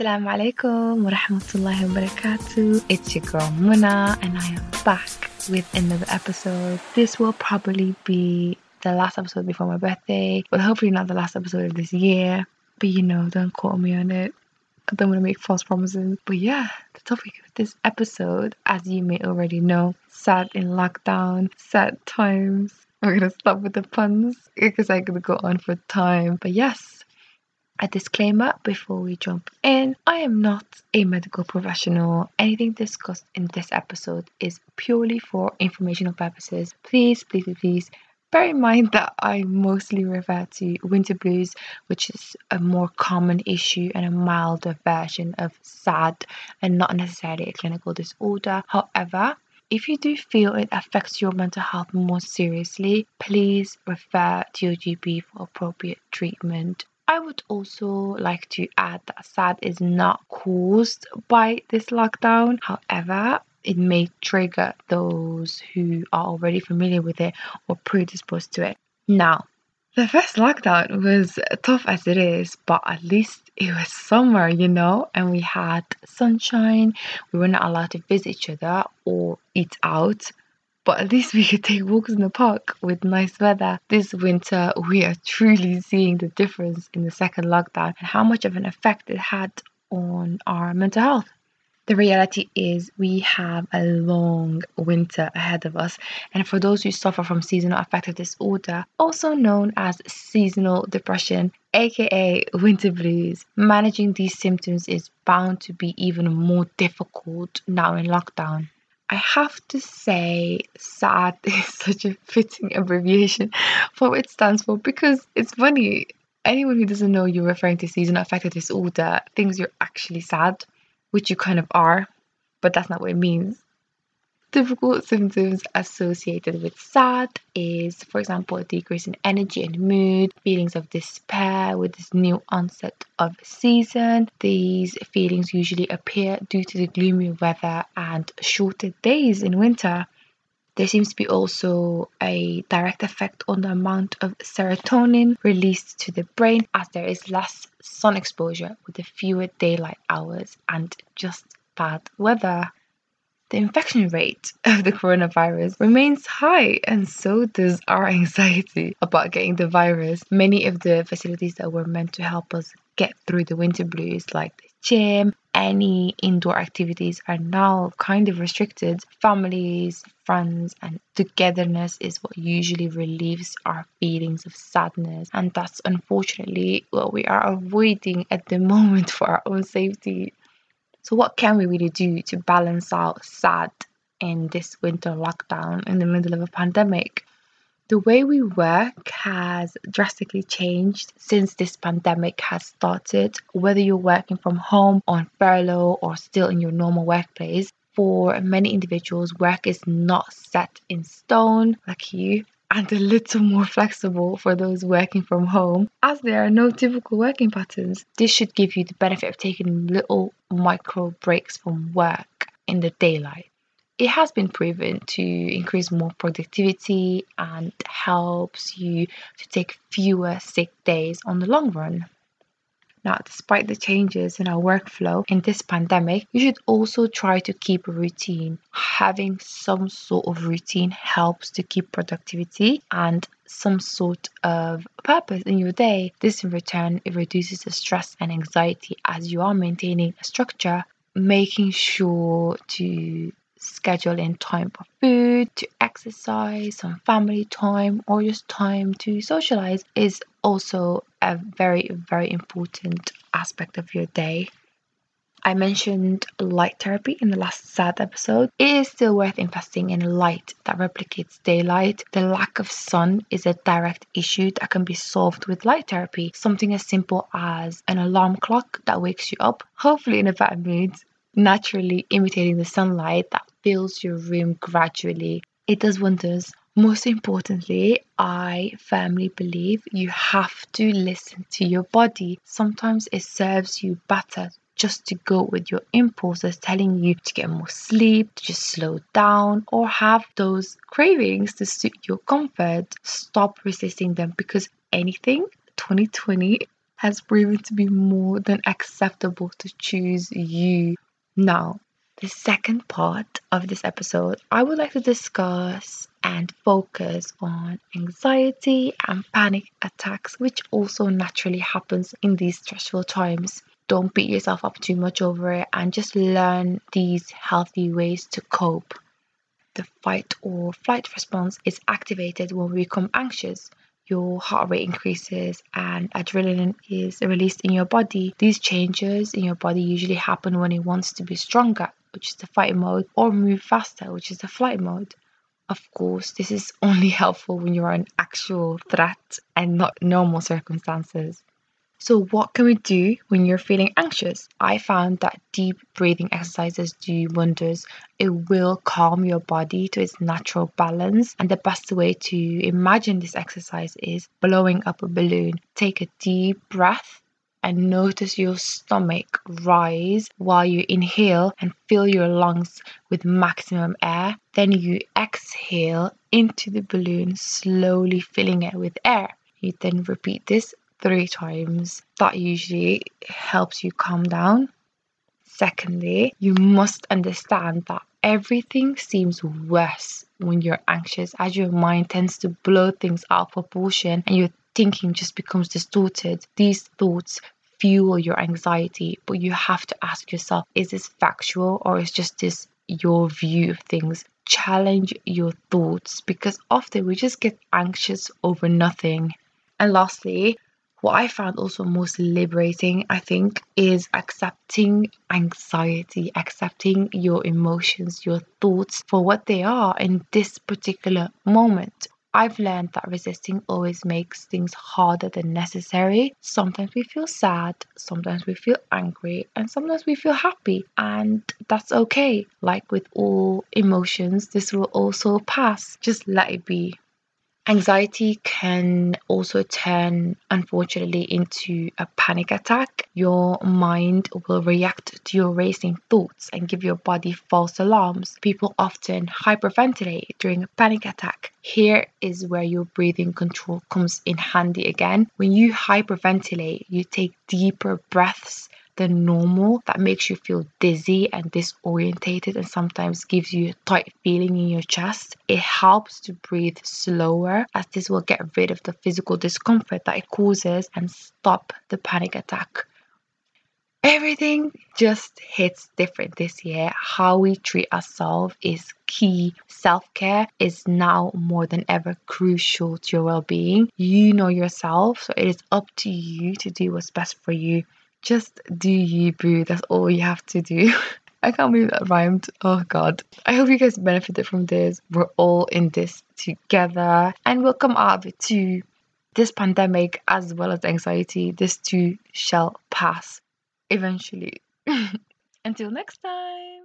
Assalamu alaikum wa rahmatullahi wa barakatuh. It's your girl Muna, and I am back with another episode. This will probably be the last episode before my birthday, but hopefully not the last episode of this year. But you know, don't quote me on it. I don't want to make false promises. But yeah, the topic of this episode, as you may already know, sad in lockdown, sad times. We're gonna stop with the puns because I could go on for time. But yes, a disclaimer before we jump in I am not a medical professional. Anything discussed in this episode is purely for informational purposes. Please, please, please bear in mind that I mostly refer to winter blues, which is a more common issue and a milder version of SAD and not necessarily a clinical disorder. However, if you do feel it affects your mental health more seriously, please refer to your GP for appropriate treatment. I would also like to add that SAD is not caused by this lockdown. However, it may trigger those who are already familiar with it or predisposed to it. Now, the first lockdown was tough as it is, but at least it was summer, you know, and we had sunshine. We were not allowed to visit each other or eat out but at least we could take walks in the park with nice weather. This winter, we are truly seeing the difference in the second lockdown and how much of an effect it had on our mental health. The reality is, we have a long winter ahead of us, and for those who suffer from seasonal affective disorder, also known as seasonal depression, aka winter blues, managing these symptoms is bound to be even more difficult now in lockdown. I have to say, SAD is such a fitting abbreviation for what it stands for because it's funny. Anyone who doesn't know you're referring to seasonal affective disorder thinks you're actually sad, which you kind of are, but that's not what it means. Typical symptoms associated with SAD is, for example, a decrease in energy and mood, feelings of despair with this new onset of season. These feelings usually appear due to the gloomy weather and shorter days in winter. There seems to be also a direct effect on the amount of serotonin released to the brain as there is less sun exposure with the fewer daylight hours and just bad weather the infection rate of the coronavirus remains high, and so does our anxiety about getting the virus. Many of the facilities that were meant to help us get through the winter blues, like the gym, any indoor activities, are now kind of restricted. Families, friends, and togetherness is what usually relieves our feelings of sadness, and that's unfortunately what we are avoiding at the moment for our own safety. So, what can we really do to balance out SAD in this winter lockdown in the middle of a pandemic? The way we work has drastically changed since this pandemic has started. Whether you're working from home, on furlough, or still in your normal workplace, for many individuals, work is not set in stone like you and a little more flexible for those working from home, as there are no typical working patterns. This should give you the benefit of taking little micro breaks from work in the daylight. It has been proven to increase more productivity and helps you to take fewer sick days on the long run. Now, despite the changes in our workflow in this pandemic, you should also try to keep a routine. Having some sort of routine helps to keep productivity and some sort of purpose in your day. This, in return, it reduces the stress and anxiety as you are maintaining a structure, making sure to schedule in time for food, to exercise, some family time, or just time to socialize is also a very, very important aspect of your day. I mentioned light therapy in the last sad episode. It is still worth investing in light that replicates daylight. The lack of sun is a direct issue that can be solved with light therapy. Something as simple as an alarm clock that wakes you up, hopefully in a bad mood, naturally imitating the sunlight that fills your room gradually. It does wonders. Most importantly, I firmly believe you have to listen to your body. Sometimes it serves you better just to go with your impulses telling you to get more sleep, to just slow down, or have those cravings to suit your comfort. Stop resisting them because anything 2020 has proven to be more than acceptable to choose you. Now, the second part of this episode, I would like to discuss and focus on anxiety and panic attacks, which also naturally happens in these stressful times. Don't beat yourself up too much over it and just learn these healthy ways to cope. The fight or flight response is activated when we become anxious your heart rate increases and adrenaline is released in your body. These changes in your body usually happen when it wants to be stronger, which is the fight mode, or move faster, which is the flight mode. Of course, this is only helpful when you're in actual threat and not normal circumstances. So, what can we do when you're feeling anxious? I found that deep breathing exercises do wonders. It will calm your body to its natural balance. And the best way to imagine this exercise is blowing up a balloon. Take a deep breath and notice your stomach rise while you inhale and fill your lungs with maximum air. Then you exhale into the balloon, slowly filling it with air. You then repeat this three times. That usually helps you calm down. Secondly, you must understand that everything seems worse when you're anxious as your mind tends to blow things out of proportion and your thinking just becomes distorted. These thoughts fuel your anxiety, but you have to ask yourself is this factual or is just this your view of things? Challenge your thoughts because often we just get anxious over nothing. And lastly, what I found also most liberating, I think, is accepting anxiety, accepting your emotions, your thoughts for what they are in this particular moment. I've learned that resisting always makes things harder than necessary. Sometimes we feel sad, sometimes we feel angry, and sometimes we feel happy, and that's okay. Like with all emotions, this will also pass. Just let it be. Anxiety can also turn, unfortunately, into a panic attack. Your mind will react to your racing thoughts and give your body false alarms. People often hyperventilate during a panic attack. Here is where your breathing control comes in handy again. When you hyperventilate, you take deeper breaths than normal that makes you feel dizzy and disorientated and sometimes gives you a tight feeling in your chest. It helps to breathe slower as this will get rid of the physical discomfort that it causes and stop the panic attack. Everything just hits different this year. How we treat ourselves is key. Self care is now more than ever crucial to your well being. You know yourself, so it is up to you to do what's best for you. Just do you, boo. That's all you have to do. I can't believe that rhymed. Oh god. I hope you guys benefited from this. We're all in this together and we'll come out of it too. This pandemic, as well as anxiety, this too shall pass eventually. Until next time.